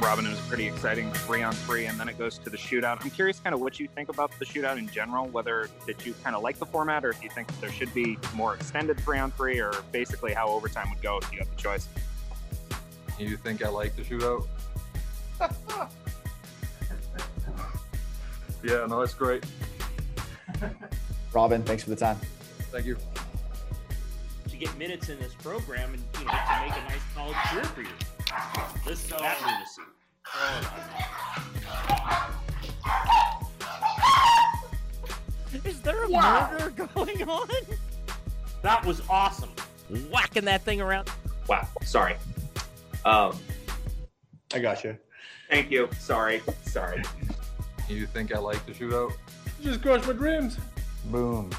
Robin, it was pretty exciting three on three, and then it goes to the shootout. I'm curious kind of what you think about the shootout in general, whether that you kind of like the format or if you think there should be more extended three on three, or basically how overtime would go if you had the choice. You think I like the shootout? yeah, no, that's great. Robin, thanks for the time. Thank you. To get minutes in this program and you know to make a nice college career for you. This is that lunacy. Is there a Wow. murder going on? That was awesome. Whacking that thing around. Wow, sorry. Um, I got you. thank you. Sorry, sorry. You think I like the shootout? Just crushed my dreams. Boom.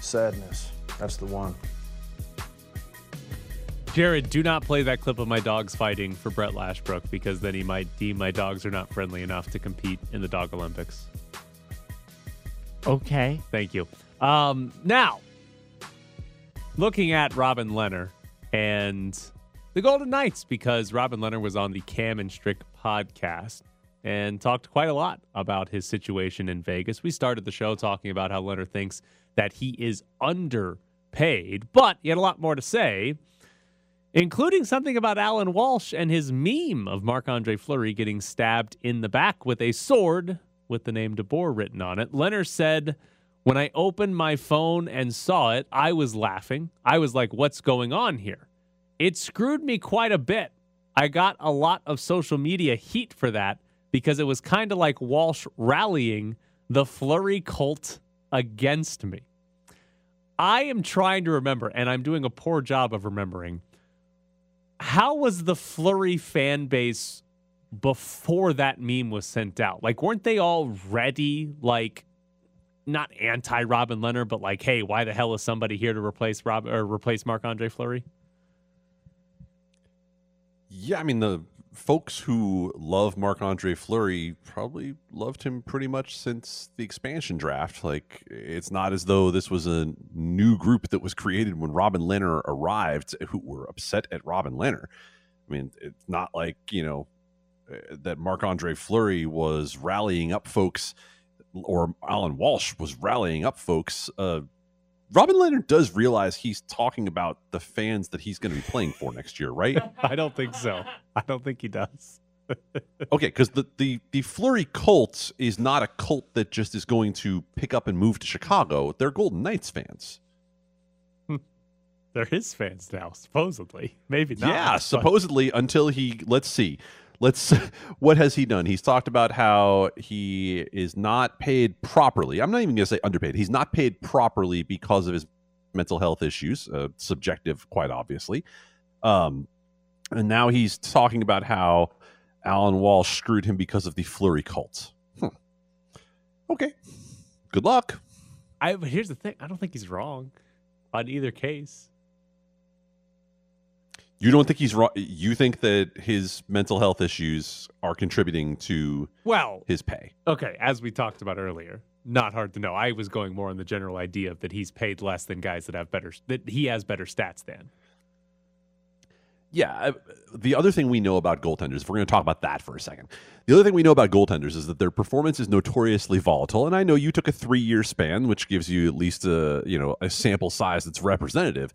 Sadness. That's the one. Jared, do not play that clip of my dogs fighting for Brett Lashbrook because then he might deem my dogs are not friendly enough to compete in the dog Olympics. Okay. Thank you. Um, now, looking at Robin Lehner and the Golden Knights, because Robin Lehner was on the Cam and Strick podcast and talked quite a lot about his situation in Vegas. We started the show talking about how Lehner thinks that he is underpaid, but he had a lot more to say including something about Allan Walsh and his meme of Marc Andre Fleury getting stabbed in the back with a sword with the name DeBoer written on it. Lehner said, When I opened my phone and saw it, I was laughing. I was like, What's going on here? It screwed me quite a bit. I got a lot of social media heat for that because it was kind of like Walsh rallying the Fleury cult against me. I am trying to remember, and I'm doing a poor job of remembering how was the Fleury fan base before that meme was sent out? Like, weren't they already like not anti Robin Lehner, but like, hey, why the hell is somebody here to replace Rob or replace Marc Andre Fleury? Yeah, I mean the folks who love Marc Andre Fleury probably loved him pretty much since the expansion draft. Like it's not as though this was a new group that was created when Robin Lehner arrived who were upset at Robin Lehner. I mean, it's not like, you know, uh, that Marc Andre Fleury was rallying up folks or Allan Walsh was rallying up folks. Uh, Robin Lehner does realize he's talking about the fans that he's going to be playing for next year, right? I don't think so. I don't think he does. okay, because the, the the Fleury cult is not a cult that just is going to pick up and move to Chicago. They're Golden Knights fans. Hmm. They're his fans now, supposedly. Maybe not. yeah, but- supposedly until he let's see. Let's what has he done? He's talked about how he is not paid properly. I'm not even going to say underpaid. He's not paid properly because of his mental health issues, uh, subjective quite obviously. Um and now he's talking about how Allan Walsh screwed him because of the Fleury cult. Hmm. Okay. Good luck. I but here's the thing. I don't think he's wrong on either case. You don't think he's wrong? You think that his mental health issues are contributing to Well, his pay? Okay, as we talked about earlier, not hard to know. I was going more on the general idea of that he's paid less than guys that have better that he has better stats than. Yeah. uh, The other thing we know about goaltenders, if we're going to talk about that for a second, the other thing we know about goaltenders is that their performance is notoriously volatile. And I know you took a three-year span, which gives you at least a you know a sample size that's representative.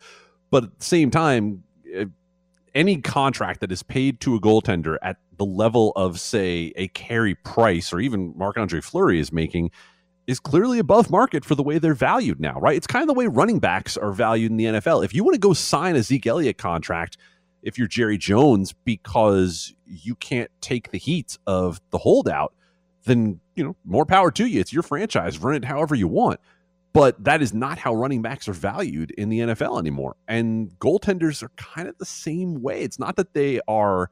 But at the same time, any contract that is paid to a goaltender at the level of, say, a Carey Price or even Marc Andre Fleury is making is clearly above market for the way they're valued now, right? It's kind of the way running backs are valued in the NFL. If you want to go sign a Zeke Elliott contract, if you're Jerry Jones, because you can't take the heat of the holdout, then you know more power to you. It's your franchise. Run it however you want. But that is not how running backs are valued in the NFL anymore. And goaltenders are kind of the same way. It's not that they are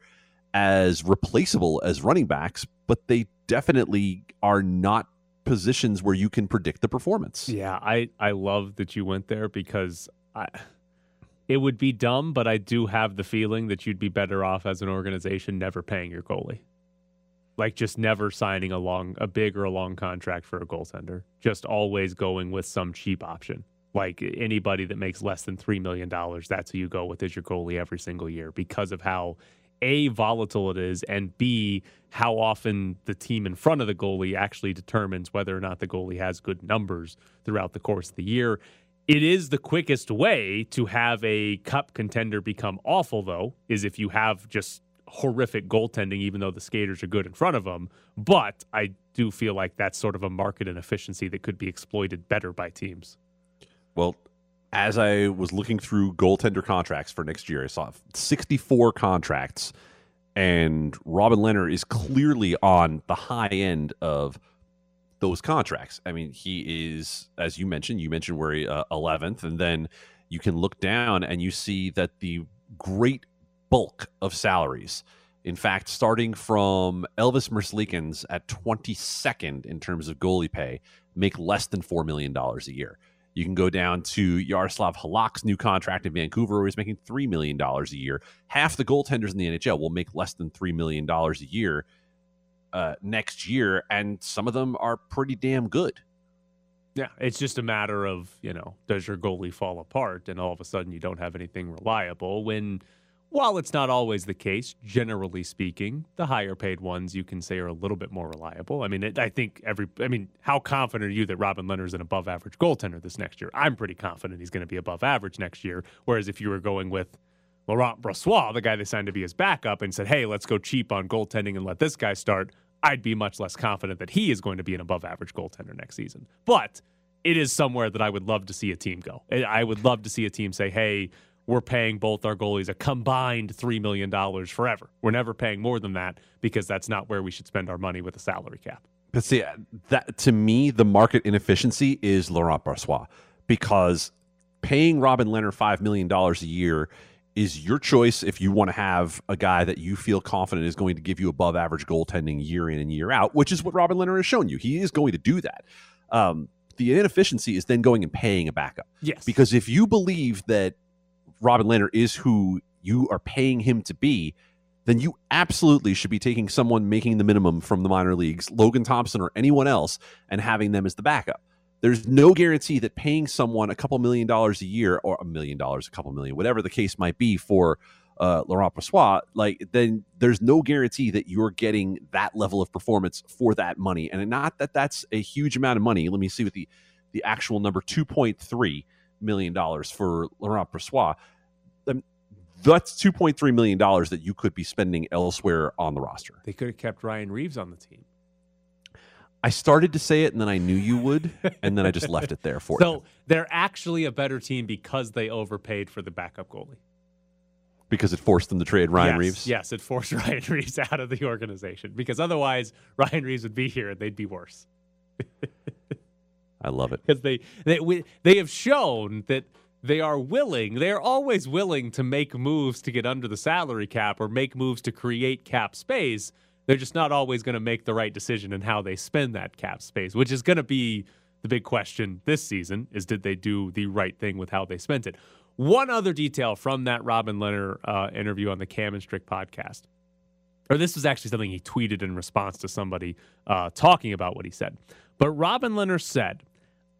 as replaceable as running backs, but they definitely are not positions where you can predict the performance. Yeah, I I love that you went there because I it would be dumb, but I do have the feeling that you'd be better off as an organization never paying your goalie. Like just never signing a long a big or a long contract for a goaltender. Just always going with some cheap option. Like anybody that makes less than three million dollars, that's who you go with as your goalie every single year because of how A, volatile it is, and B, how often the team in front of the goalie actually determines whether or not the goalie has good numbers throughout the course of the year. It is the quickest way to have a cup contender become awful, though, is if you have just horrific goaltending, even though the skaters are good in front of them. But I do feel like that's sort of a market inefficiency that could be exploited better by teams. Well, as I was looking through goaltender contracts for next year, I saw 64 contracts, and Robin Lehner is clearly on the high end of those contracts. I mean, he is, as you mentioned, you mentioned where he, uh, 11th, and then you can look down and you see that the great bulk of salaries. In fact, starting from Elvis Merzlikins at 22nd in terms of goalie pay, make less than $4 million a year. You can go down to Yaroslav Halak's new contract in Vancouver, where he's making $3 million a year. Half the goaltenders in the NHL will make less than $3 million a year uh, next year, and some of them are pretty damn good. Yeah, it's just a matter of, you know, does your goalie fall apart and all of a sudden you don't have anything reliable when while it's not always the case, generally speaking, the higher paid ones you can say are a little bit more reliable. I mean, it, I think every, I mean, how confident are you that Robin Lehner's an above average goaltender this next year? I'm pretty confident he's going to be above average next year. Whereas if you were going with Laurent Brossoit, the guy they signed to be his backup, and said, hey, let's go cheap on goaltending and let this guy start, I'd be much less confident that he is going to be an above average goaltender next season. But it is somewhere that I would love to see a team go. I would love to see a team say, hey, we're paying both our goalies a combined $3 million forever. We're never paying more than that because that's not where we should spend our money with a salary cap. But see, that to me, the market inefficiency is Laurent Brossoit because paying Robin Lehner $5 million a year is your choice if you want to have a guy that you feel confident is going to give you above average goaltending year in and year out, which is what Robin Lehner has shown you. He is going to do that. Um, the inefficiency is then going and paying a backup. Yes. Because if you believe that Robin Lehner is who you are paying him to be, then you absolutely should be taking someone making the minimum from the minor leagues, Logan Thompson or anyone else, and having them as the backup. There's no guarantee that paying someone a couple million dollars a year or a million dollars, a couple million, whatever the case might be for uh, Laurent Brossoit, like then there's no guarantee that you're getting that level of performance for that money. And not that that's a huge amount of money. Let me see what the the actual number 2.3 million dollars for Laurent Brossoit. Um, that's 2.3 million dollars that you could be spending elsewhere on the roster. They could have kept Ryan Reaves on the team. I started to say it and then I knew you would, and then I just left it there for so you. they're actually a better team because they overpaid for the backup goalie. Because it forced them to trade Ryan yes, Reaves? Yes, it forced Ryan Reaves out of the organization because otherwise Ryan Reaves would be here and they'd be worse. I love it. Because they, they, we, they have shown that they are willing, they are always willing to make moves to get under the salary cap or make moves to create cap space. They're just not always going to make the right decision in how they spend that cap space, which is going to be the big question this season is did they do the right thing with how they spent it? One other detail from that Robin Lehner uh, interview on the Cam and Strick podcast, or this was actually something he tweeted in response to somebody uh, talking about what he said. But Robin Lehner said,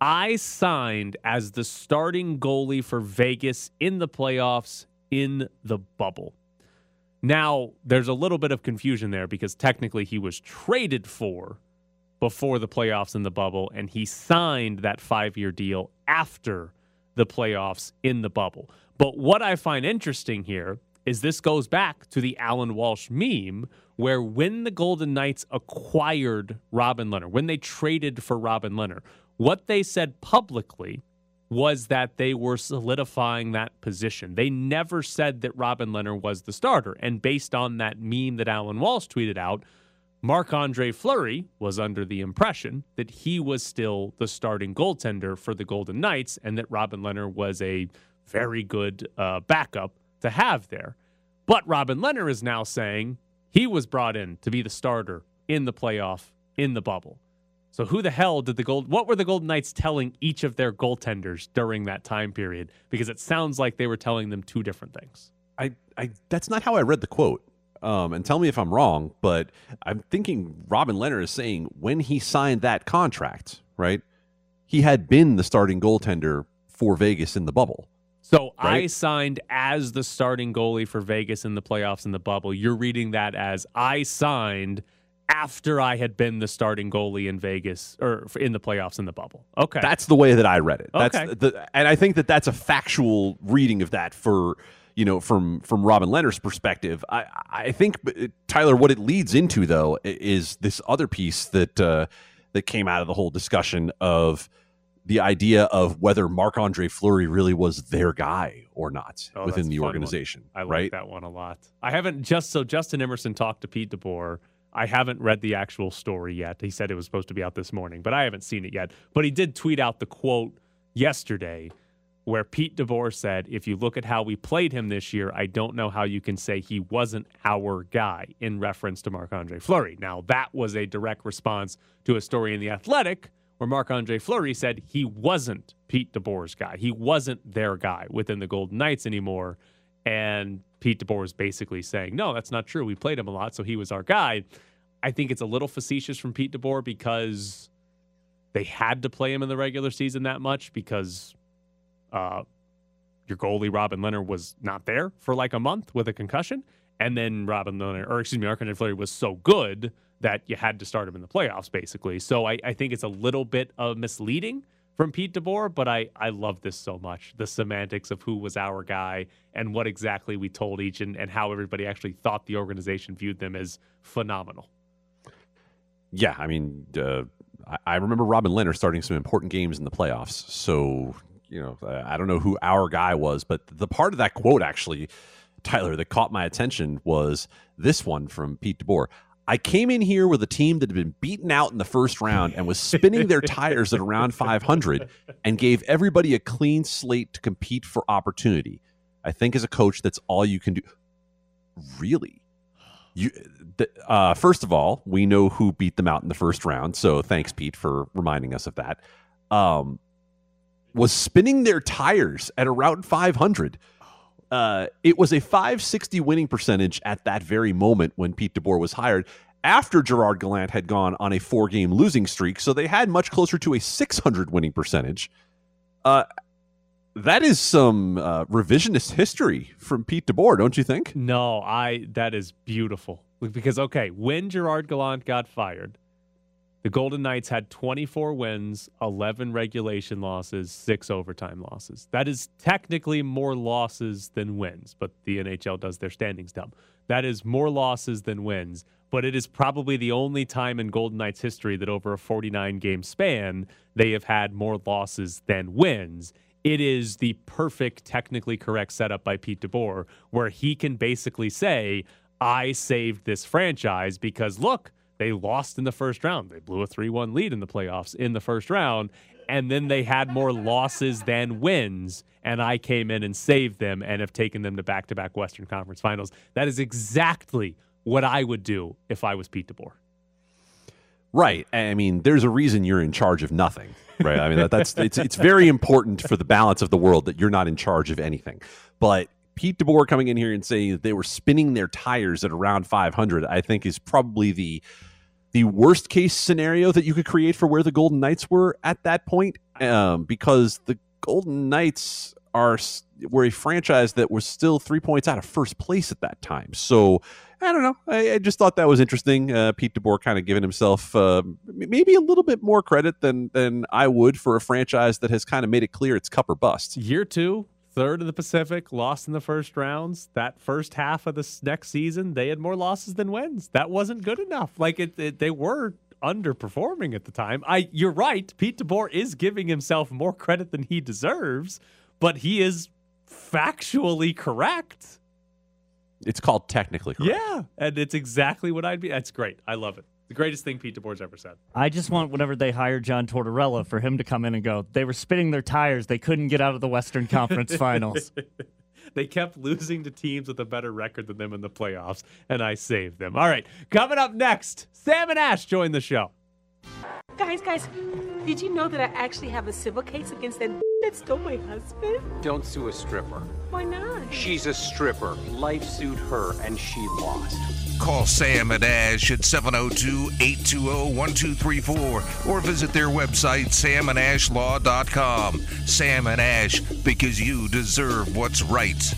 I signed as the starting goalie for Vegas in the playoffs in the bubble. Now, there's a little bit of confusion there because technically he was traded for before the playoffs in the bubble, and he signed that five year deal after the playoffs in the bubble. But what I find interesting here is this goes back to the Allan Walsh meme, where when the Golden Knights acquired Robin Lehner, when they traded for Robin Lehner, what they said publicly was that they were solidifying that position. They never said that Robin Lehner was the starter. And based on that meme that Allan Walsh tweeted out, Marc Andre Fleury was under the impression that he was still the starting goaltender for the Golden Knights and that Robin Lehner was a very good uh, backup to have there. But Robin Lehner is now saying he was brought in to be the starter in the playoff in the bubble. So who the hell did the gold? What were the Golden Knights telling each of their goaltenders during that time period? Because it sounds like they were telling them two different things. I, I that's not how I read the quote. Um, and tell me if I'm wrong, but I'm thinking Robin Lehner is saying when he signed that contract, right? He had been the starting goaltender for Vegas in the bubble. So I signed as the starting goalie for Vegas in the playoffs in the bubble. You're reading that as I signed after I had been the starting goalie in Vegas or in the playoffs in the bubble. Okay. That's the way that I read it. That's Okay. the, and I think that that's a factual reading of that for you know from from Robin Lehner's perspective. I I think uh, Tyler, what it leads into though is this other piece that uh, that came out of the whole discussion of the idea of whether Marc Andre Fleury really was their guy or not Oh, within the fun one. organization. I like right? that one a lot. I haven't just so Justin Emerson talked to Pete DeBoer. I haven't read the actual story yet. He said it was supposed to be out this morning, but I haven't seen it yet. But he did tweet out the quote yesterday where Pete DeBoer said, If you look at how we played him this year, I don't know how you can say he wasn't our guy in reference to Marc Andre Fleury. Now, that was a direct response to a story in The Athletic where Marc Andre Fleury said he wasn't Pete DeBoer's guy. He wasn't their guy within the Golden Knights anymore. And Pete DeBoer is basically saying, no, that's not true. We played him a lot, so he was our guy. I think it's a little facetious from Pete DeBoer because they had to play him in the regular season that much because uh, your goalie, Robin Lehner, was not there for like a month with a concussion. And then Robin Lehner, or excuse me, Marc-Andre Fleury was so good that you had to start him in the playoffs, basically. So I, I think it's a little bit of misleading from Pete DeBoer, but I, I love this so much. The semantics of who was our guy and what exactly we told each and, and how everybody actually thought the organization viewed them as phenomenal. Yeah, I mean, uh, I, I remember Robin Lehner starting some important games in the playoffs. So, you know, I don't know who our guy was, but the part of that quote actually, Tyler, that caught my attention was this one from Pete DeBoer. I came in here with a team that had been beaten out in the first round and was spinning their tires at around 500 and gave everybody a clean slate to compete for opportunity. I think as a coach, that's all you can do. Really? You, th- uh, first of all, we know who beat them out in the first round. So thanks, Pete, for reminding us of that. Um, was spinning their tires at around 500. Uh, it was a 560 winning percentage at that very moment when Pete DeBoer was hired after Gerard Gallant had gone on a four game losing streak. So they had much closer to a 600 winning percentage. Uh, that is some uh, revisionist history from Pete DeBoer, don't you think? No, I that is beautiful. Because okay, when Gerard Gallant got fired, the Golden Knights had 24 wins, 11 regulation losses, 6 overtime losses. That is technically more losses than wins, but the NHL does their standings dumb. That is more losses than wins, but it is probably the only time in Golden Knights history that over a 49 game span they have had more losses than wins it is the perfect technically correct setup by Pete DeBoer where he can basically say, I saved this franchise because look, they lost in the first round. They blew a 3 1 lead in the playoffs in the first round. And then they had more losses than wins. And I came in and saved them and have taken them to back to back Western Conference finals. That is exactly what I would do if I was Pete DeBoer. Right. I mean, there's a reason you're in charge of nothing, right? I mean, that, that's it's it's very important for the balance of the world that you're not in charge of anything. But Pete DeBoer coming in here and saying that they were spinning their tires at around 500, I think is probably the the worst case scenario that you could create for where the Golden Knights were at that point, um, because the Golden Knights are were a franchise that was still three points out of first place at that time. So I don't know. I, I just thought that was interesting. Uh, Pete DeBoer kind of giving himself uh, maybe a little bit more credit than than I would for a franchise that has kind of made it clear it's cup or bust. Year two, third in the Pacific, lost in the first rounds. That first half of this next season, they had more losses than wins. That wasn't good enough. Like it, it they were underperforming at the time. I, you're right. Pete DeBoer is giving himself more credit than he deserves, but he is factually correct. It's called technically correct. Yeah, and it's exactly what I'd be. That's great. I love it. The greatest thing Pete DeBoer's ever said. I just want whenever they hire John Tortorella for him to come in and go, they were spinning their tires. They couldn't get out of the Western Conference Finals. they kept losing to teams with a better record than them in the playoffs, and I saved them. All right, coming up next, Sam and Ash join the show. Guys, guys, Did you know that I actually have a civil case against that that stole my husband? Don't sue a stripper. Why not? She's a stripper. Life sued her, and she lost. Call Sam and Ash at 702 820 1234 or visit their website, samandashlaw.com. Sam and Ash, because you deserve what's right.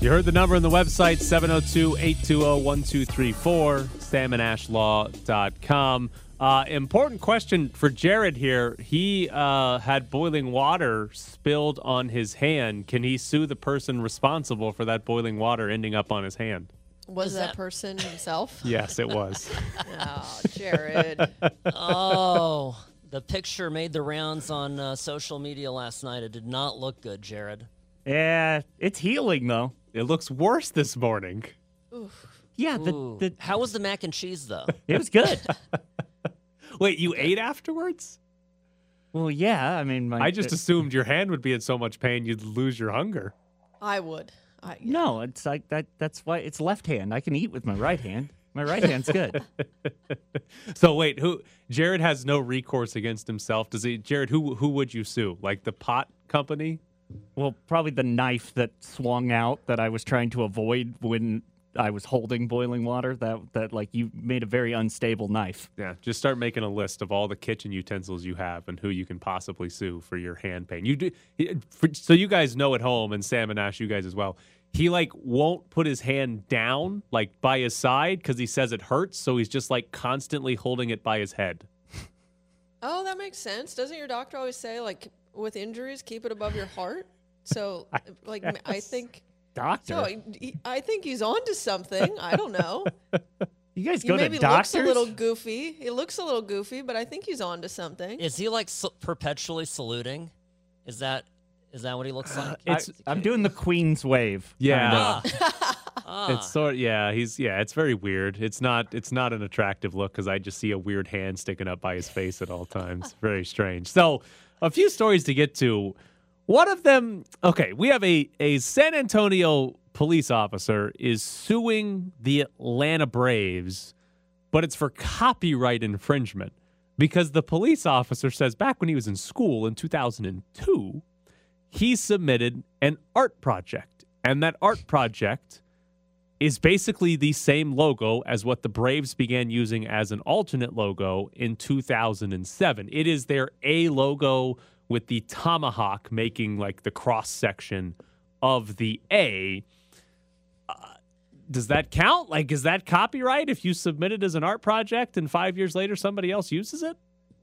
You heard the number on the website 702 820 1234, samandashlaw.com. Uh, important question for Jared here. He uh, had boiling water spilled on his hand. Can he sue the person responsible for that boiling water ending up on his hand? Was that, person himself? Yes, it was. oh, Jared. oh, the picture made the rounds on uh, social media last night. It did not look good, Jared. Yeah, it's healing though. It looks worse this morning. Yeah, the, the How was the mac and cheese, though? it was good. Wait, you ate afterwards? well, yeah. I mean, my, I just it- assumed your hand would be in so much pain you'd lose your hunger. I would. I, no. It's like that. That's why it's left hand. I can eat with my right hand. My right hand's good. So wait, who Jared has no recourse against himself. Does he Jared, who who would you sue? Like the pot company? Well, probably the knife that swung out that I was trying to avoid when I was holding boiling water. That that like you made a very unstable knife. Yeah, just start making a list of all the kitchen utensils you have and who you can possibly sue for your hand pain. You do for, so you guys know at home, and Sam and Ash, you guys as well. He like won't put his hand down like by his side because he says it hurts, so he's just like constantly holding it by his head. Oh, that makes sense. Doesn't your doctor always say, like, with injuries, keep it above your heart? So, like, m- I guess. think. Doctor. So, he- I think he's onto something. I don't know. you guys He go to doctors. looks a little goofy. He looks a little goofy, but I think he's onto something. Is he like s- perpetually saluting? Is that is that what he looks like? I, I'm doing the Queen's wave. Yeah. kinda. Ah. It's sort yeah, he's yeah, it's very weird. It's not it's not an attractive look because I just see a weird hand sticking up by his face at all times. Very strange. So a few stories to get to. One of them okay, we have a, a San Antonio police officer is suing the Atlanta Braves, but it's for copyright infringement. Because the police officer says back when he was in school in 2002, he submitted an art project. And that art project is basically the same logo as what the Braves began using as an alternate logo in 2007. It is their A logo with the tomahawk making like the cross section of the A. Uh, does that count? Like, is that copyright if you submit it as an art project and five years later somebody else uses it?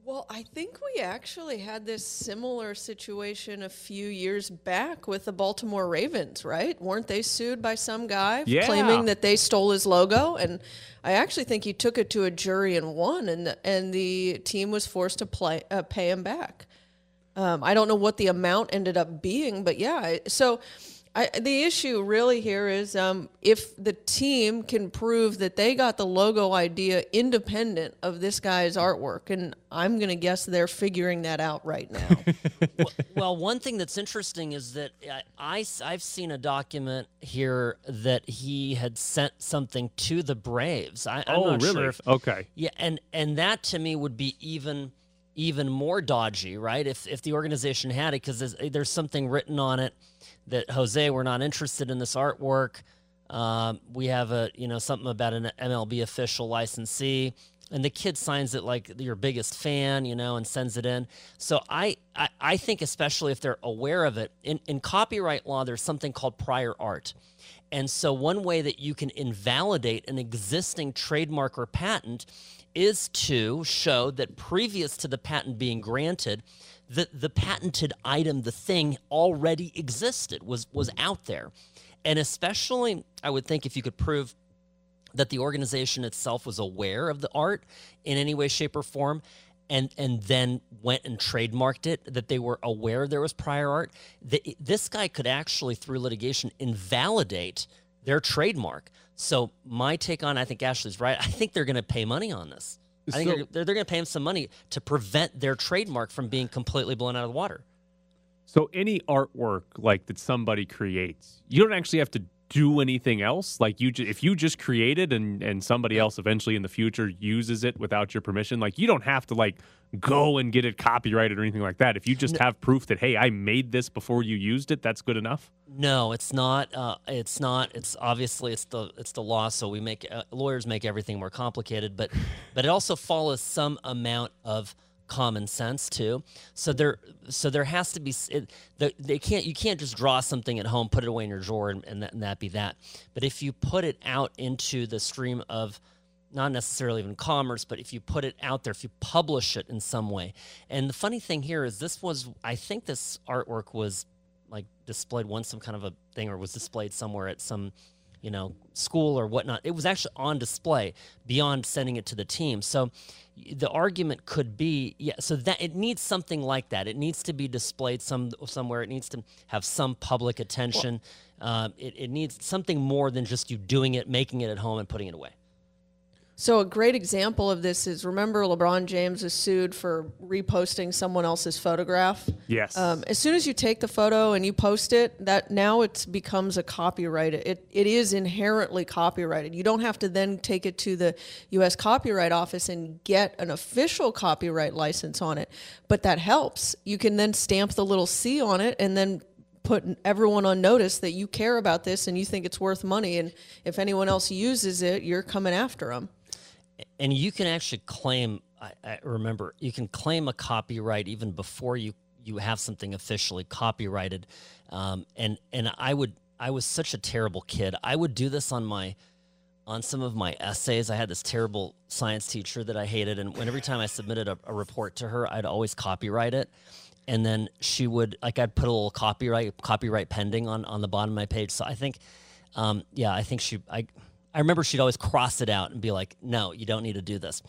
Well, I think we actually had this similar situation a few years back with the Baltimore Ravens, right? Weren't they sued by some guy Yeah. claiming that they stole his logo? And I actually think he took it to a jury and won, and the, and the team was forced to play, uh, pay him back. Um, I don't know what the amount ended up being, but yeah. So I, the issue really here is um, if the team can prove that they got the logo idea independent of this guy's artwork, and I'm going to guess they're figuring that out right now. well, one thing that's interesting is that I, I have seen a document here that he had sent something to the Braves. I, I'm Oh, not really? sure if Okay. Yeah, and and that to me would be even even more dodgy, right? If if the organization had it, because there's, there's something written on it that Jose, we're not interested in this artwork. Um, we have a you know something about an MLB official licensee, and the kid signs it like your biggest fan, you know, and sends it in. So I I, I think especially if they're aware of it in in copyright law, there's something called prior art. And so, one way that you can invalidate an existing trademark or patent is to show that previous to the patent being granted, the, the patented item, the thing already existed, was, was out there. And especially, I would think if you could prove that the organization itself was aware of the art in any way, shape, or form, and and then went and trademarked it, that they were aware there was prior art. This guy could actually, through litigation, invalidate their trademark. So my take on, I think Ashley's right. I think they're going to pay money on this. I think So- they're, they're, they're going to pay him some money to prevent their trademark from being completely blown out of the water. So any artwork like that somebody creates, you don't actually have to do anything else? Like you, ju- if you just create it and and somebody else eventually in the future uses it without your permission, like you don't have to like go and get it copyrighted or anything like that. If you just have proof that hey, I made this before you used it, that's good enough. No, it's not. Uh, it's not. It's obviously it's the it's the law. So we make uh, lawyers make everything more complicated, but but it also follows some amount of common sense too. So there so there has to be it, the, they can't you can't just draw something at home, put it away in your drawer, and, and, that, and that be that. But if you put it out into the stream of not necessarily even commerce, but if you put it out there, if you publish it in some way. And the funny thing here is this was I think this artwork was like displayed once some kind of a thing or was displayed somewhere at some you know school or whatnot. It was actually on display beyond sending it to the team. So the argument could be yeah so that it needs something like that. It needs to be displayed some somewhere. It needs to have some public attention. Um, it, it needs something more than just you doing it making it at home and putting it away So a great example of this is remember LeBron James was sued for reposting someone else's photograph. Yes. Um, as soon as you take the photo and you post it, that now it becomes a copyright. It it is inherently copyrighted. You don't have to then take it to the U.S. Copyright Office and get an official copyright license on it, but that helps. You can then stamp the little C on it and then put everyone on notice that you care about this and you think it's worth money. And if anyone else uses it, you're coming after them. And you can actually claim I, I remember you can claim a copyright even before you you have something officially copyrighted. Um, and and i would i was such a terrible kid. I would do this on my on some of my essays. I had this terrible science teacher that i hated and when every time i submitted a, a report to her i'd always copyright it. And then she would like i'd put a little copyright copyright pending on on the bottom of my page. So i think um, yeah i think she i I remember she'd always cross it out and be like, "No, you don't need to do this."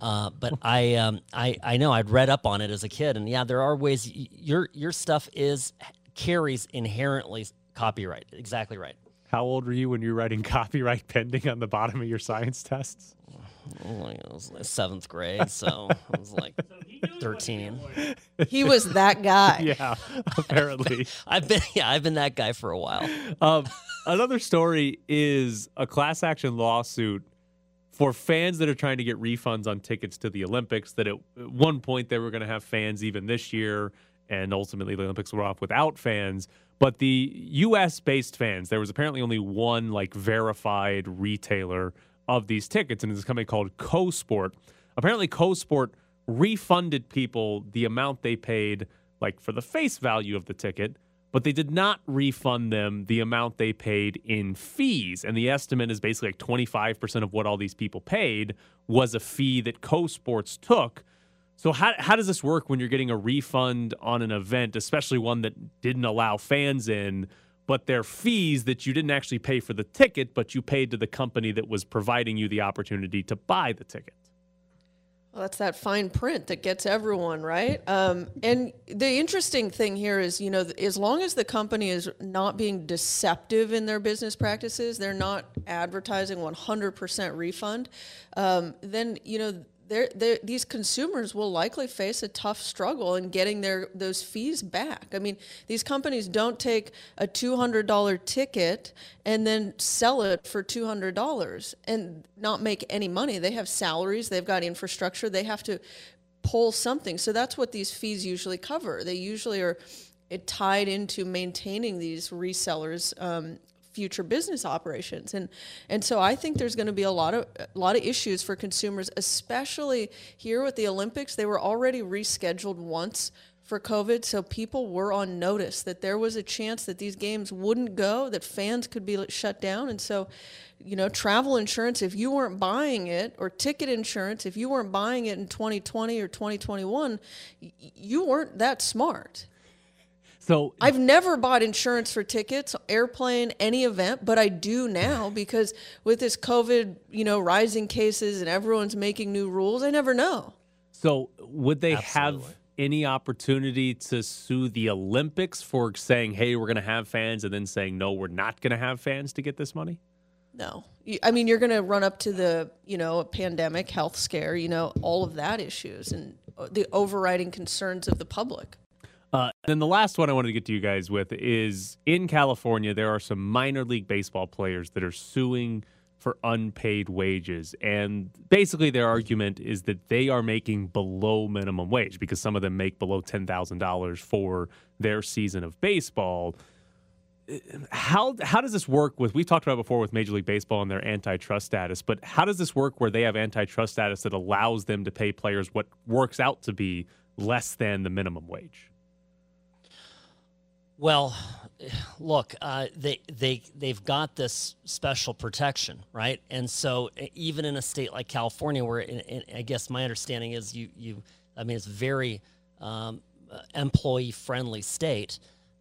Uh, but I, um, I, I know I'd read up on it as a kid, and yeah, there are ways. Your your stuff is carries inherently copyright. Exactly right. How old were you when you were writing copyright pending on the bottom of your science tests? Oh, like, it was like seventh grade, so I was like thirteen. He was that guy. yeah, apparently. I've been yeah, I've been that guy for a while. Um, another story is a class action lawsuit for fans that are trying to get refunds on tickets to the Olympics. That at at one point they were going to have fans even this year, and ultimately the Olympics were off without fans. But the U.S. based fans, there was apparently only one like verified retailer of these tickets, and it's a company called CoSport. Apparently, CoSport refunded people the amount they paid, like for the face value of the ticket, but they did not refund them the amount they paid in fees. And the estimate is basically like 25% of what all these people paid was a fee that CoSports took. So how how does this work when you're getting a refund on an event, especially one that didn't allow fans in, but they're fees that you didn't actually pay for the ticket, but you paid to the company that was providing you the opportunity to buy the ticket? Well, that's that fine print that gets everyone right. Um, and the interesting thing here is, you know, as long as the company is not being deceptive in their business practices, they're not advertising 100% refund. Um, then you know. They're, they're, these consumers will likely face a tough struggle in getting their those fees back. I mean, these companies don't take a two hundred dollar ticket and then sell it for two hundred dollars and not make any money. They have salaries, they've got infrastructure, they have to pull something. So that's what these fees usually cover. They usually are it tied into maintaining these resellers um, future business operations. And and so I think there's going to be a lot of a lot of issues for consumers especially here with the Olympics. They were already rescheduled once for COVID so people were on notice that there was a chance that these games wouldn't go that fans could be shut down. And so you know travel insurance if you weren't buying it or ticket insurance if you weren't buying it in 2020 or 2021 you weren't that smart So I've never bought insurance for tickets, airplane, any event, but I do now because with this COVID, you know, rising cases and everyone's making new rules, I never know. So would they have any opportunity to sue the Olympics for saying, "Hey, we're going to have fans," and then saying, "No, we're not going to have fans to get this money"? No. I mean, you're going to run up to the, you know, a pandemic, health scare, you know, all of that issues and uh, the overriding concerns of the public. Uh, then the last one I wanted to get to you guys with is in California, there are some minor league baseball players that are suing for unpaid wages. And basically, their argument is that they are making below minimum wage because some of them make below $10,000 for their season of baseball. How, how does this work with, we've talked about before with Major League Baseball and their antitrust status, but how does this work where they have antitrust status that allows them to pay players what works out to be less than the minimum wage? Well, look, uh, they they they've got this special protection, right? And so even in a state like California, where in, in, I guess my understanding is you you, I mean, it's very um, employee friendly state.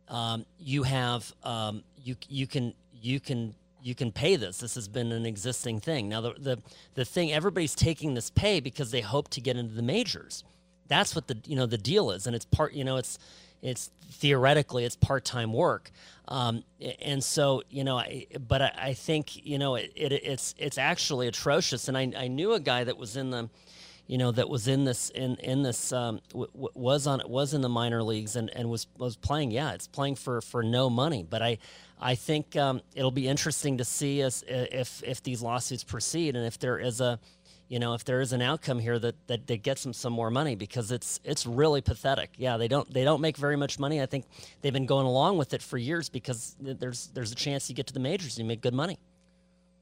Um, you have um, you you can you can you can pay this. This has been an existing thing. Now the the the thing everybody's taking this pay because they hope to get into the majors. That's what the you know the deal is, and it's part you know it's it's theoretically it's part-time work. Um, and so you know I, but I, I think you know it, it, it's it's actually atrocious. And I, I knew a guy that was in the you know that was in this in in this um, w- w- was on was in the minor leagues and, and was was playing. Yeah it's playing for for no money. But I I think um, it'll be interesting to see us if if these lawsuits proceed and if there is a you know, if there is an outcome here that, that, that gets them some more money because it's it's really pathetic. Yeah, they don't they don't make very much money. I think they've been going along with it for years because there's there's a chance you get to the majors and you make good money.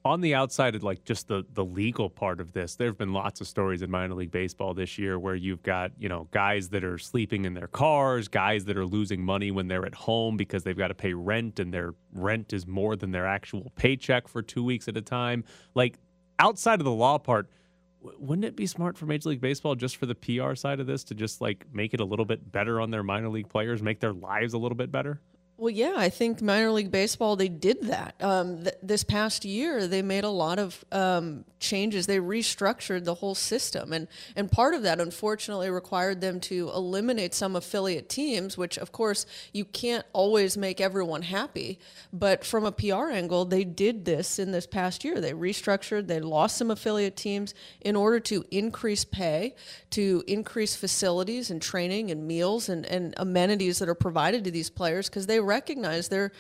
On the outside of like just the the legal part of this, there have been lots of stories in minor league baseball this year where you've got you know guys that are sleeping in their cars, guys that are losing money when they're at home because they've got to pay rent and their rent is more than their actual paycheck for two weeks at a time. Like outside of the law part wouldn't it be smart for Major League Baseball just for the PR side of this to just like make it a little bit better on their minor league players, make their lives a little bit better? Well, yeah, I think minor league baseball they did that. Um, th- this past year, they made a lot of um, changes. They restructured the whole system, and and part of that, unfortunately, required them to eliminate some affiliate teams. Which, of course, you can't always make everyone happy. But from a PR angle, they did this in this past year. They restructured. They lost some affiliate teams in order to increase pay, to increase facilities and training and meals and, and amenities that are provided to these players because they recognize they're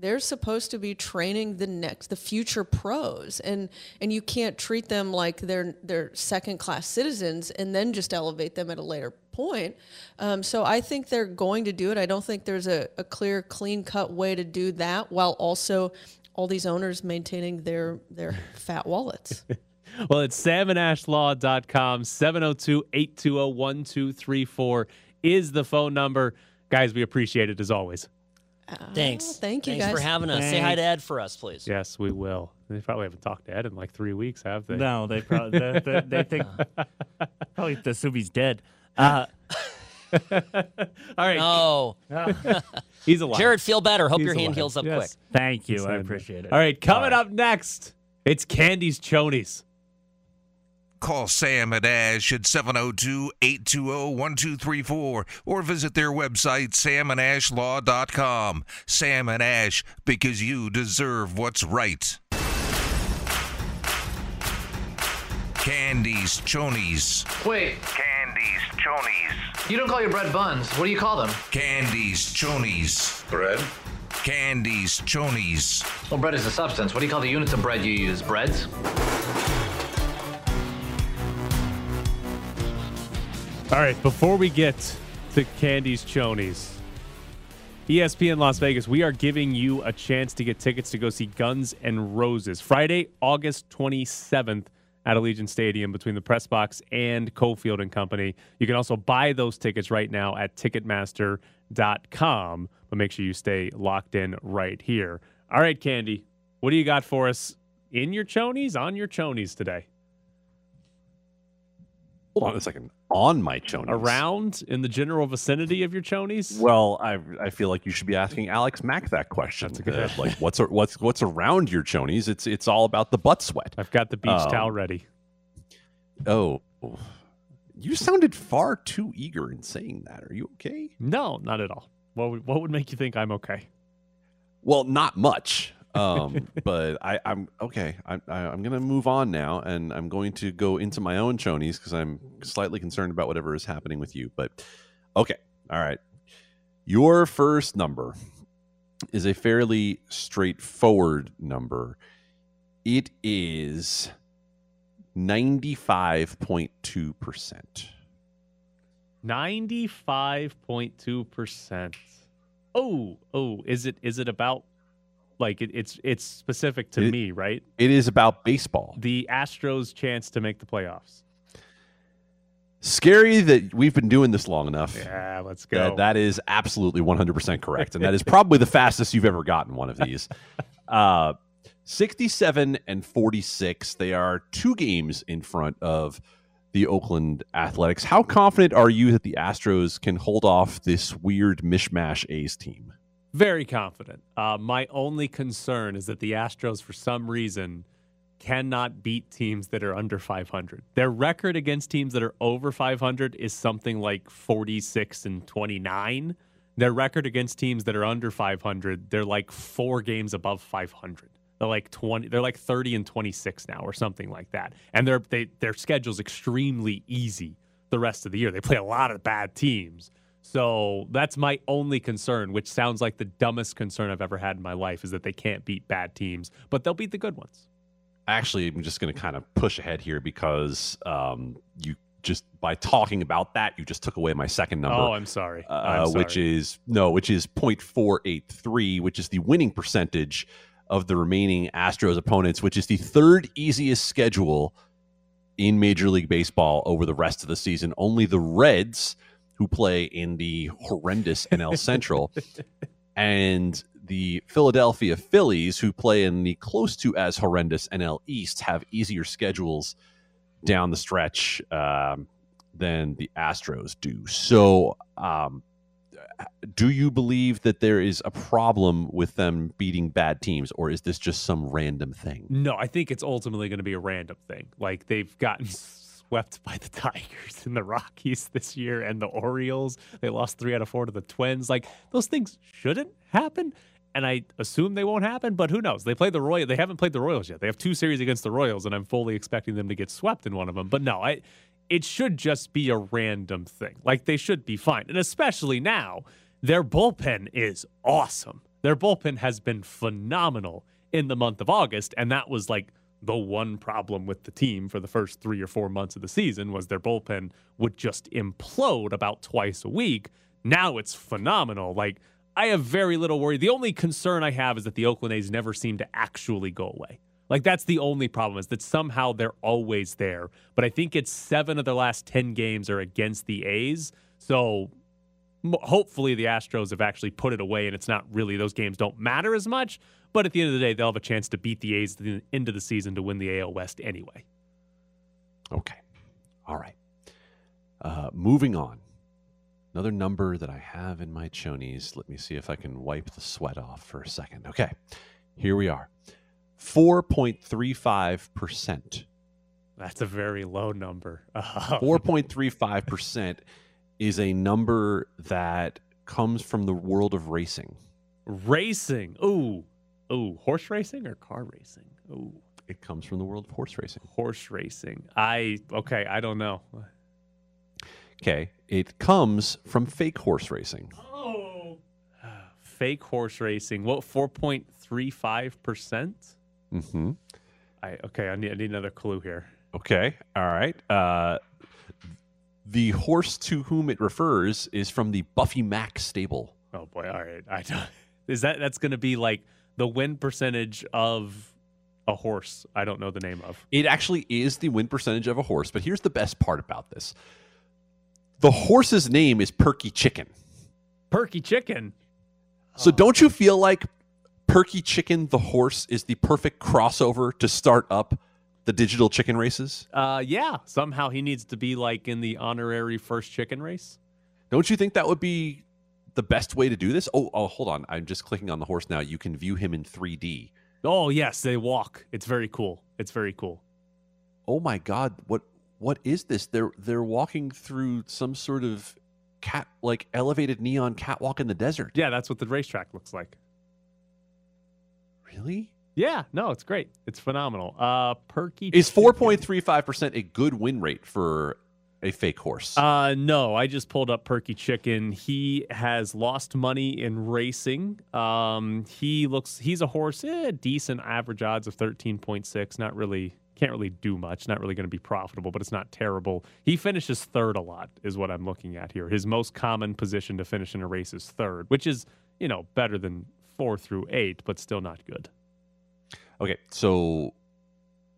they're supposed to be training the next the future pros. And and you can't treat them like they're they're second class citizens and then just elevate them at a later point. Um, so i think they're going to do it. I don't think there's a, a clear clean cut way to do that while also all these owners maintaining their their fat wallets. Well it's samandashlaw.com 702-820-1234 is the phone number. Guys we appreciate it as always Thanks. Oh, thank you Thanks guys. for having us. Say hi to Ed for us, please. Yes, we will. They probably haven't talked to Ed in like three weeks, have they? No, they probably they, they, they think probably the he's dead. Uh, All right. No. He's alive. Jared, feel better. Hope He's your hand alive. heals up Yes. quick. Thank you. He's I appreciate it. All right, coming up next, it's Candy's Chonies. Call Sam and Ash at 702 820 1234 or visit their website, samandashlaw.com. Sam and Ash, because you deserve what's right. Candies, chonies. Wait, Candies, chonies. you don't call your bread buns. What do you call them? Candies, chonies. Bread? Candies, chonies. Well, bread is a substance. What do you call the units of bread you use? Breads? All right, before we get to Candy's Chonies, ESPN Las Vegas, we are giving you a chance to get tickets to go see Guns and Roses Friday, August 27th at Allegiant Stadium between the Press Box and Cofield and Company. You can also buy those tickets right now at Ticketmaster.com, but make sure you stay locked in right here. All right, Candy, what do you got for us in your chonies, on your chonies today? Hold on a second. On my chonies. Around in the general vicinity of your chonies? Well, I I feel like you should be asking Alex Mack that question. That's a good like what's what's what's around your chonies? It's it's all about the butt sweat. I've got the beach Um, towel ready. Oh, you sounded far too eager in saying that. Are you okay? No, not at all. What would, what would make you think I'm okay? Well, not much. Um, but I, I'm okay. I, I'm going to move on now, and I'm going to go into my own chonies because I'm slightly concerned about whatever is happening with you. But okay, all right. Your first number is a fairly straightforward number. It is 95.2%. 95.2%. Oh, oh, is it is it about like it, it's it's specific to It- me, right? It is about baseball. The Astros chance to make the playoffs. Scary that we've been doing this long enough. Yeah, let's That, go. that is absolutely 100% correct. And that is probably the fastest you've ever gotten one of these. Uh, 67 and 46. They are two games in front of the Oakland Athletics. How confident are you that the Astros can hold off this weird mishmash A's team? Very confident. Uh, my only concern is that the Astros, for some reason, cannot beat teams that are under 500. Their record against teams that are over 500 is something like 46 and 29. Their record against teams that are under 500, they're like four games above 500. They're like 20. They're like 30 and 26 now, or something like that. And their they, their schedule's extremely easy the rest of the year. They play a lot of bad teams. So that's my only concern, which sounds like the dumbest concern I've ever had in my life, is that they can't beat bad teams, but they'll beat the good ones. Actually, I'm just going to kind of push ahead here because um, you just by talking about that, you just took away my second number. Oh, I'm sorry. uh, I'm which sorry. is no, which is 0.483, which is the winning percentage of the remaining Astros opponents, which is the third easiest schedule in Major League Baseball over the rest of the season. Only the Reds, who play in the horrendous NL Central, and the Philadelphia Phillies, who play in the close to as horrendous NL East, have easier schedules down the stretch um, than the Astros do. So, um, do you believe that there is a problem with them beating bad teams, or is this just some random thing? No, I think it's ultimately going to be a random thing. Like they've gotten swept by the Tigers and the Rockies this year and the Orioles. They lost three out of four to the Twins. Like those things shouldn't happen. And I assume they won't happen, but who knows? They play the Royals. They haven't played the Royals yet. They have two series against the Royals, and I'm fully expecting them to get swept in one of them. But no, I it should just be a random thing. Like they should be fine. And especially now, their bullpen is awesome. Their bullpen has been phenomenal in the month of August, and that was like the one problem with the team for the first 3 or 4 months of the season was their bullpen would just implode about twice a week. Now it's phenomenal. Like I have very little worry. The only concern I have is that the Oakland A's never seem to actually go away. Like that's the only problem is that somehow they're always there. But I think it's seven of their last 10 games are against the A's. So hopefully the Astros have actually put it away and it's not really, those games don't matter as much. But at the end of the day, they'll have a chance to beat the A's at the end of the season to win the AL West anyway. Okay. All right. Uh, moving on. Another number that I have in my chonies. Let me see if I can wipe the sweat off for a second. Okay. Here we are. 4.35%. That's a very low number. 4.35% is a number that comes from the world of racing. Racing. Ooh. Ooh. Horse racing or car racing? Ooh. It comes from the world of horse racing. Horse racing. I, okay, I don't know. Okay. It comes from fake horse racing. Oh. Fake horse racing. What, 4.35%? Mm-hmm. I, okay, I need, I need another clue here. Okay. All right. Uh, the horse to whom it refers is from the Buffy Mac stable. Oh boy! All right, I don't. Is that that's going to be like the win percentage of a horse? I don't know the name of. It actually is the win percentage of a horse, but here's the best part about this: the horse's name is Perky Chicken. Perky Chicken. So don't you feel like Perky Chicken, the horse, is the perfect crossover to start up the digital chicken races? Uh, yeah. Somehow he needs to be like in the honorary first chicken race. Don't you think that would be the best way to do this? Oh, oh, hold on. I'm just clicking on the horse now. You can view him in 3D. Oh yes, they walk. It's very cool. It's very cool. Oh my god, what what is this? They're they're walking through some sort of cat like elevated neon catwalk in the desert. Yeah, that's what the racetrack looks like. Really? Yeah. No, it's great. It's phenomenal. Uh, Perky Is 4.35% a good win rate for a fake horse? Uh, no, I just pulled up Perky Chicken. He has lost money in racing. Um, he looks he's a horse, eh, decent average odds of thirteen point six. Not really, can't really do much. Not really going to be profitable, but it's not terrible. He finishes third a lot, is what I'm looking at here. His most common position to finish in a race is third, which is you know better than four through eight, but still not good. Okay, so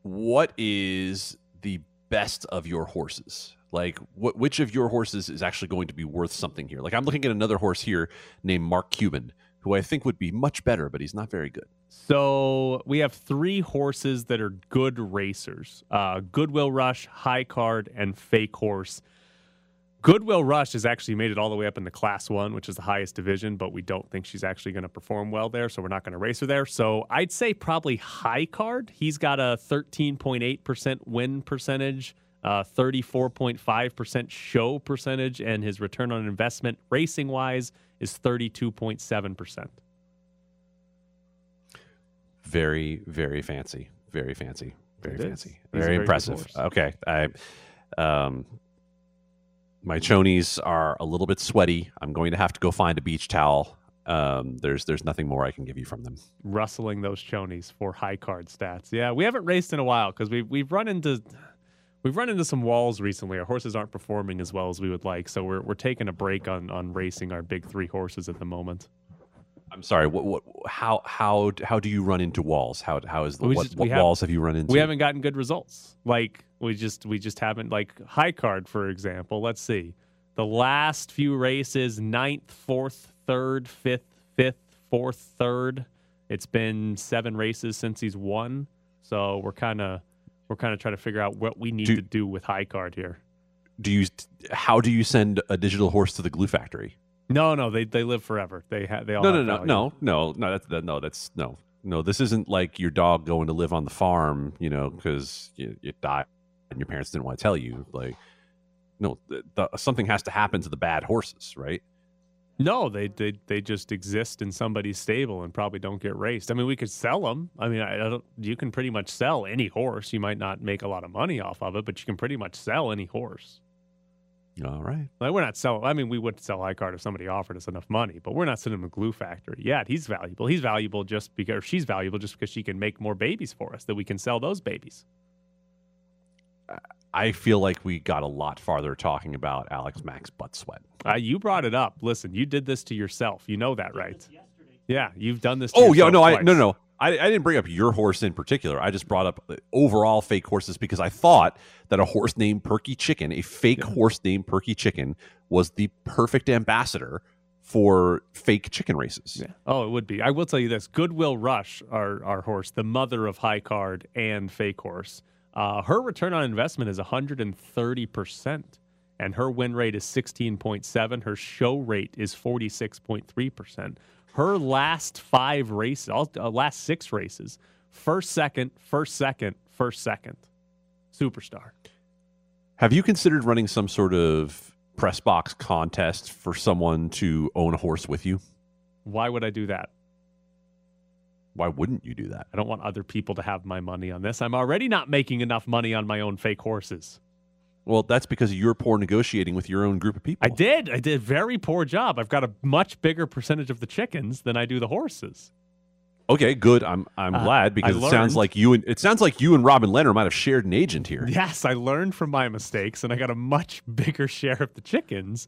what is the best of your horses? Like, which of your horses is actually going to be worth something here? Like, I'm looking at another horse here named Mark Cuban, who I think would be much better, but he's not very good. So we have three horses that are good racers: uh, Goodwill Rush, High Card, and Fake Horse. Goodwill Rush has actually made it all the way up into Class One, which is the highest division, but we don't think she's actually going to perform well there, so we're not going to race her there. So I'd say probably High Card. He's got a 13.8% win percentage, uh, 34.5% show percentage, and his return on investment racing wise is 32.7%. Very, very fancy. Very fancy. Very fancy. Very very impressive. Okay. I um my chonies are a little bit sweaty. I'm going to have to go find a beach towel. Um, there's there's nothing more I can give you from them. rustling those chonies for high card stats. Yeah, we haven't raced in a while because we've we've run into we've run into some walls recently. Our horses aren't performing as well as we would like, so we're we're taking a break on on racing our big three horses at the moment. I'm sorry. What what how how how do you run into walls? How how is the We what, just- what have- walls have you run into? We haven't gotten good results. Like we just we just haven't like high card for example. Let's see. The last few races, ninth, fourth, third, fifth, fifth, fourth, third. It's been seven races since he's won. So we're kind of we're kind of trying to figure out what we need Do- to do with high card here. do you how do you send a digital horse to the glue factory? No, no, they they live forever. They have they all No, no, no, no, no, no. That's that, no. That's no, no. This isn't like your dog going to live on the farm, you know, because you, you died and your parents didn't want to tell you. Like, no, the, the, something has to happen to the bad horses, right? No, they, they they just exist in somebody's stable and probably don't get raced. I mean, we could sell them. I mean, I, I don't. You can pretty much sell any horse. You might not make a lot of money off of it, but you can pretty much sell any horse. All right. Like we're not selling. I mean, we would sell high card if somebody offered us enough money, but we're not sending them a glue factory. yet. he's valuable. He's valuable just because she's valuable just because she can make more babies for us that we can sell those babies. I feel like we got a lot farther talking about Alex Mack's butt sweat. Uh, you brought it up. Listen, you did this to yourself. You know that, right? Yeah, you've done this. To Oh yeah, yourself no, I no no. I, I didn't bring up your horse in particular. I just brought up the overall fake horses because I thought that a horse named Perky Chicken, a fake horse named Perky Chicken, was the perfect ambassador for fake chicken races. Yeah. Oh, it would be. I will tell you this: Goodwill Rush, our our horse, the mother of high card and fake horse. Uh, her return on investment is 130 percent, and her win rate is 16.7. Her show rate is 46.3 percent. Her last five races, all, uh, last six races, first, second, first, second, first, second, superstar. Have you considered running some sort of press box contest for someone to own a horse with you? Why would I do that? Why wouldn't you do that? I don't want other people to have my money on this. I'm already not making enough money on my own fake horses. Well, that's because you're poor negotiating with your own group of people. I did. I did a very poor job. I've got a much bigger percentage of the chickens than I do the horses. Okay, good. I'm I'm Uh, glad because it sounds like you and it sounds like you and Robin Leonard might have shared an agent here. Yes, I learned from my mistakes and I got a much bigger share of the chickens.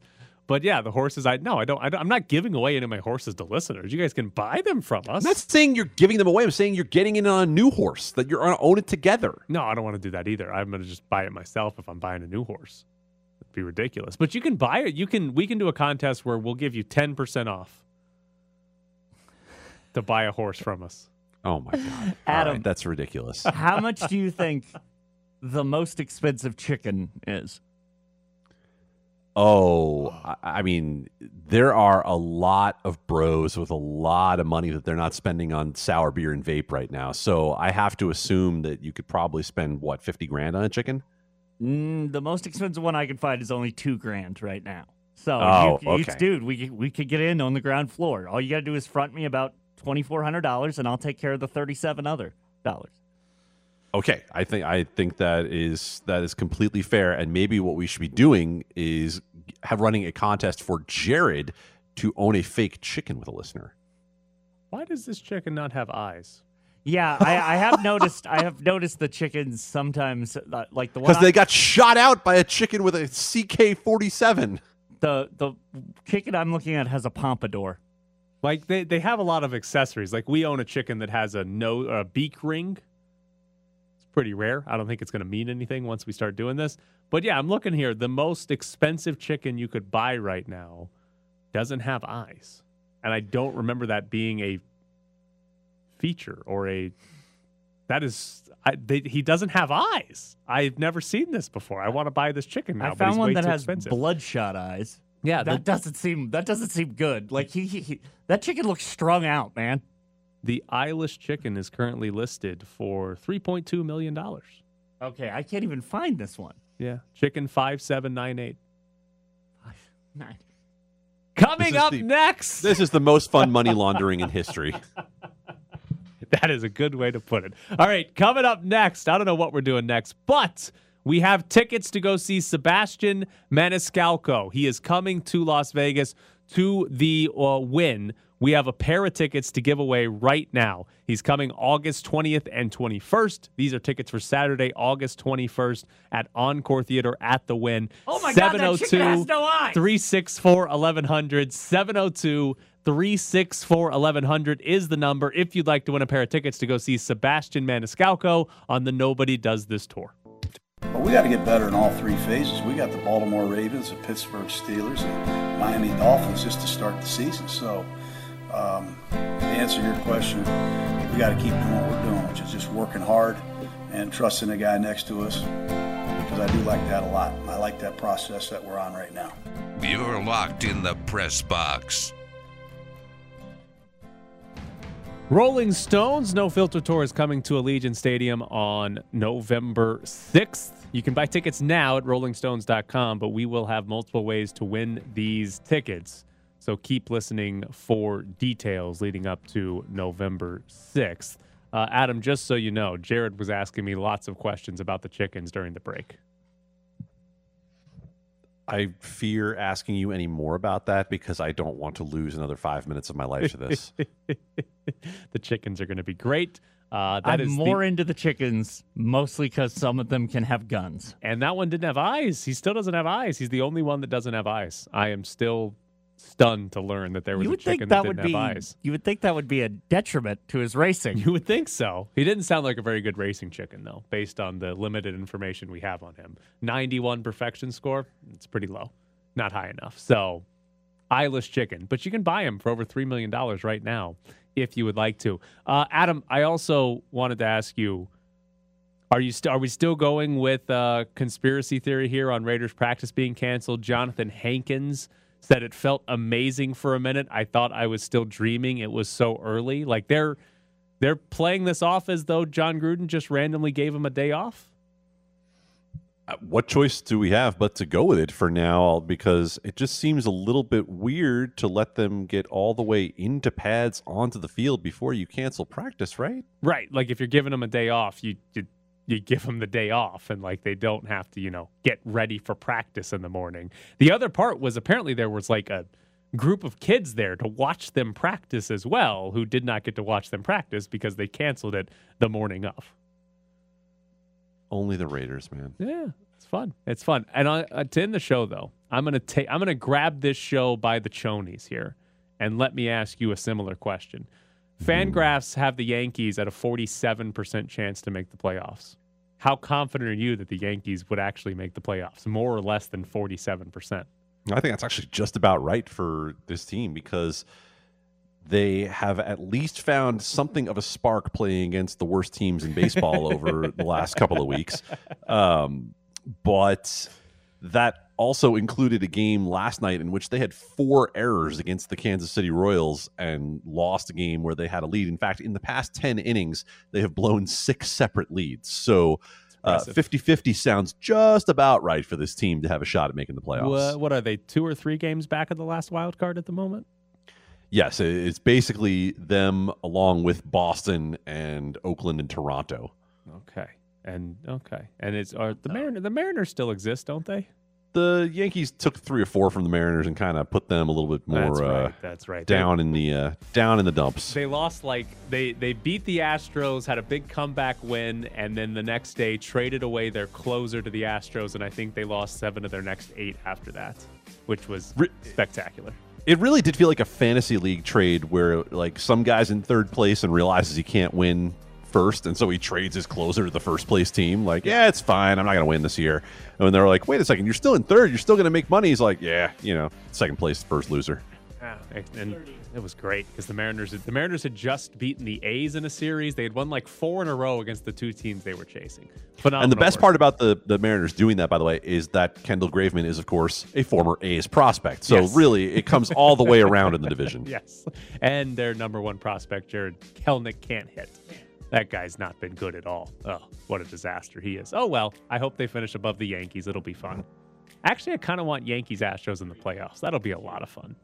But yeah, the horses. I no, I don't. I don't I'm not giving away any of my horses to listeners. You guys can buy them from us. I'm not saying you're giving them away. I'm saying you're getting in on a new horse that you're going to own it together. No, I don't want to do that either. I'm going to just buy it myself if I'm buying a new horse. It'd be ridiculous. But you can buy it. You can. We can do a contest where we'll give you ten percent off to buy a horse from us. Oh my god, Adam. right, that's ridiculous. How much do you think the most expensive chicken is? Oh, I, mean, there are a lot of bros with a lot of money that they're not spending on sour beer and vape right now. So I have to assume that you could probably spend what fifty grand on a chicken. Mm, the most expensive one I can find is only two grand right now. So, Oh, you, you- okay. dude, we we could get in on the ground floor. All you got to do is front me about twenty four hundred dollars, and I'll take care of the thirty seven other dollars. Okay, I think I think that is that is completely fair, and maybe what we should be doing is have running a contest for Jared to own a fake chicken with a listener. Why does this chicken not have eyes? Yeah, I, I have noticed. I have noticed the chickens sometimes, uh, like the one Because they got shot out by a chicken with a CK forty seven. the the chicken I'm looking at has a pompadour. Like they, they have a lot of accessories. Like we own a chicken that has a no a beak ring. Pretty rare. I don't think it's going to mean anything once we start doing this. But yeah, I'm looking here. The most expensive chicken you could buy right now doesn't have eyes, and I don't remember that being a feature or a. That is, I, they, he doesn't have eyes. I've never seen this before. I want to buy this chicken now. I found one that has expensive. bloodshot eyes. Yeah, that the- doesn't seem that doesn't seem good. Like he, he, he that chicken looks strung out, man. The eyeless chicken is currently listed for three point two million dollars. Okay, I can't even find this one. Yeah, chicken five seven nine eight. Nine. Coming up the- next. This is the most fun money laundering in history. That is a good way to put it. All right, coming up next. I don't know what we're doing next, but we have tickets to go see Sebastian Maniscalco. He is coming to Las Vegas to the uh, Wynn. We have a pair of tickets to give away right now. He's coming August 20th and 21st. These are tickets for Saturday, August 21st at Encore Theater at the Wynn. Oh my God, that chicken has no oh eyes. 364 1100 702 364 1100 is the number if you'd like to win a pair of tickets to go see Sebastian Maniscalco on the Nobody Does This tour. But we got to get better in all three phases. We got the Baltimore Ravens, the Pittsburgh Steelers, and Miami Dolphins just to start the season. So, um, to answer your question, we got to keep doing what we're doing, which is just working hard and trusting the guy next to us because I do like that a lot. I like that process that we're on right now. You're locked in the press box. Rolling Stones No Filter Tour is coming to Allegiant Stadium on November 6th. You can buy tickets now at rollingstones.com, but we will have multiple ways to win these tickets. So keep listening for details leading up to November 6th. Uh, Adam, just so you know, Jared was asking me lots of questions about the chickens during the break. I fear asking you any more about that because I don't want to lose another five minutes of my life to this. the chickens are going to be great. Uh, that I'm is the- more into the chickens, mostly because some of them can have guns. And that one didn't have eyes. He still doesn't have eyes. He's the only one that doesn't have eyes. I am still stunned to learn that there was You a chicken think that, that didn't would be. have eyes. You would think that would be a detriment to his racing. You would think so. He didn't sound like a very good racing chicken, though, based on the limited information we have on him. 91 perfection score. It's pretty low. Not high enough. So, eyeless chicken. But you can buy him for over $3 million right now if you would like to. Uh, Adam, I also wanted to ask you are you st- are we still going with uh, conspiracy theory here on Raiders practice being canceled? Johnathan Hankins said it felt amazing for a minute. I thought I was still dreaming. It was so early. Like they're they're playing this off as though Jon Gruden just randomly gave him a day off. Uh, what choice do we have but to go with it for now? Because it just seems a little bit weird to let them get all the way into pads onto the field before you cancel practice, right? Right. Like if you're giving them a day off, you you, you give them the day off and like they don't have to, you know, get ready for practice in the morning. The other part was apparently there was like a group of kids there to watch them practice as well who did not get to watch them practice because they canceled it the morning of. Only the Raiders, man. Yeah, it's fun. It's fun. And uh, uh, to end the show, though, I'm gonna take. I'm gonna grab this show by the chonies here, and let me ask you a similar question. Fangraphs have the Yankees at a 47% chance to make the playoffs. How confident are you that the Yankees would actually make the playoffs? More or less than 47%. I think that's actually just about right for this team because they have at least found something of a spark playing against the worst teams in baseball over the last couple of weeks. Um, but that also included a game last night in which they had four errors against the Kansas City Royals and lost a game where they had a lead. In fact, in the past 10 innings, they have blown six separate leads. So uh, 50 50 sounds just about right for this team to have a shot at making the playoffs. What, what are they, two or three games back of the last wild card at the moment? Yes, it's basically them along with Boston and Oakland and Toronto. Okay. And okay, and it's are the Mariner the Mariners still exist, don't they? The Yankees took three or four from the Mariners and kind of put them a little bit more That's right, uh, that's right. down in the uh, down in the dumps. They lost like they they beat the Astros, had a big comeback win, and then the next day traded away their closer to the Astros, and I think they lost seven of their next eight after that, which was spectacular. It really did feel like a fantasy league trade where like some guy's in third place and realizes he can't win first, and so he trades his closer to the first place team. Like, yeah, it's fine. I'm not going to win this year. And when they're like, wait a second, you're still in third. You're still going to make money. He's like, yeah, you know, second place, first loser. Yeah, and it was great because the Mariners the Mariners had just beaten the A's in a series. They had won like four in a row against the two teams they were chasing. Phenomenal. and the best work. part about the, the Mariners doing that, by the way, is that Kendall Graveman is, of course, a former A's prospect. So Yes. really, it comes all the way around in the division. yes, and their number one prospect Jarred Kelenic can't hit. That guy's not been good at all. Oh, what a disaster he is. Oh well, I hope they finish above the Yankees. It'll be fun. Actually, I kind of want Yankees Astros in the playoffs. That'll be a lot of fun.